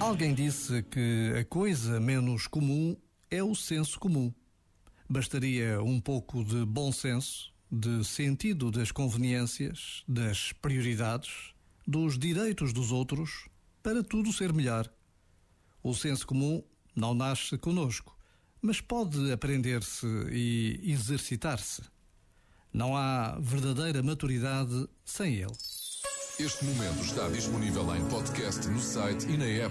Alguém disse que a coisa menos comum é o senso comum. Bastaria um pouco de bom senso, de sentido das conveniências, das prioridades, dos direitos dos outros, para tudo ser melhor. O senso comum não nasce conosco, mas pode aprender-se e exercitar-se. Não há verdadeira maturidade sem ele. Este momento está disponível em podcast no site e na app.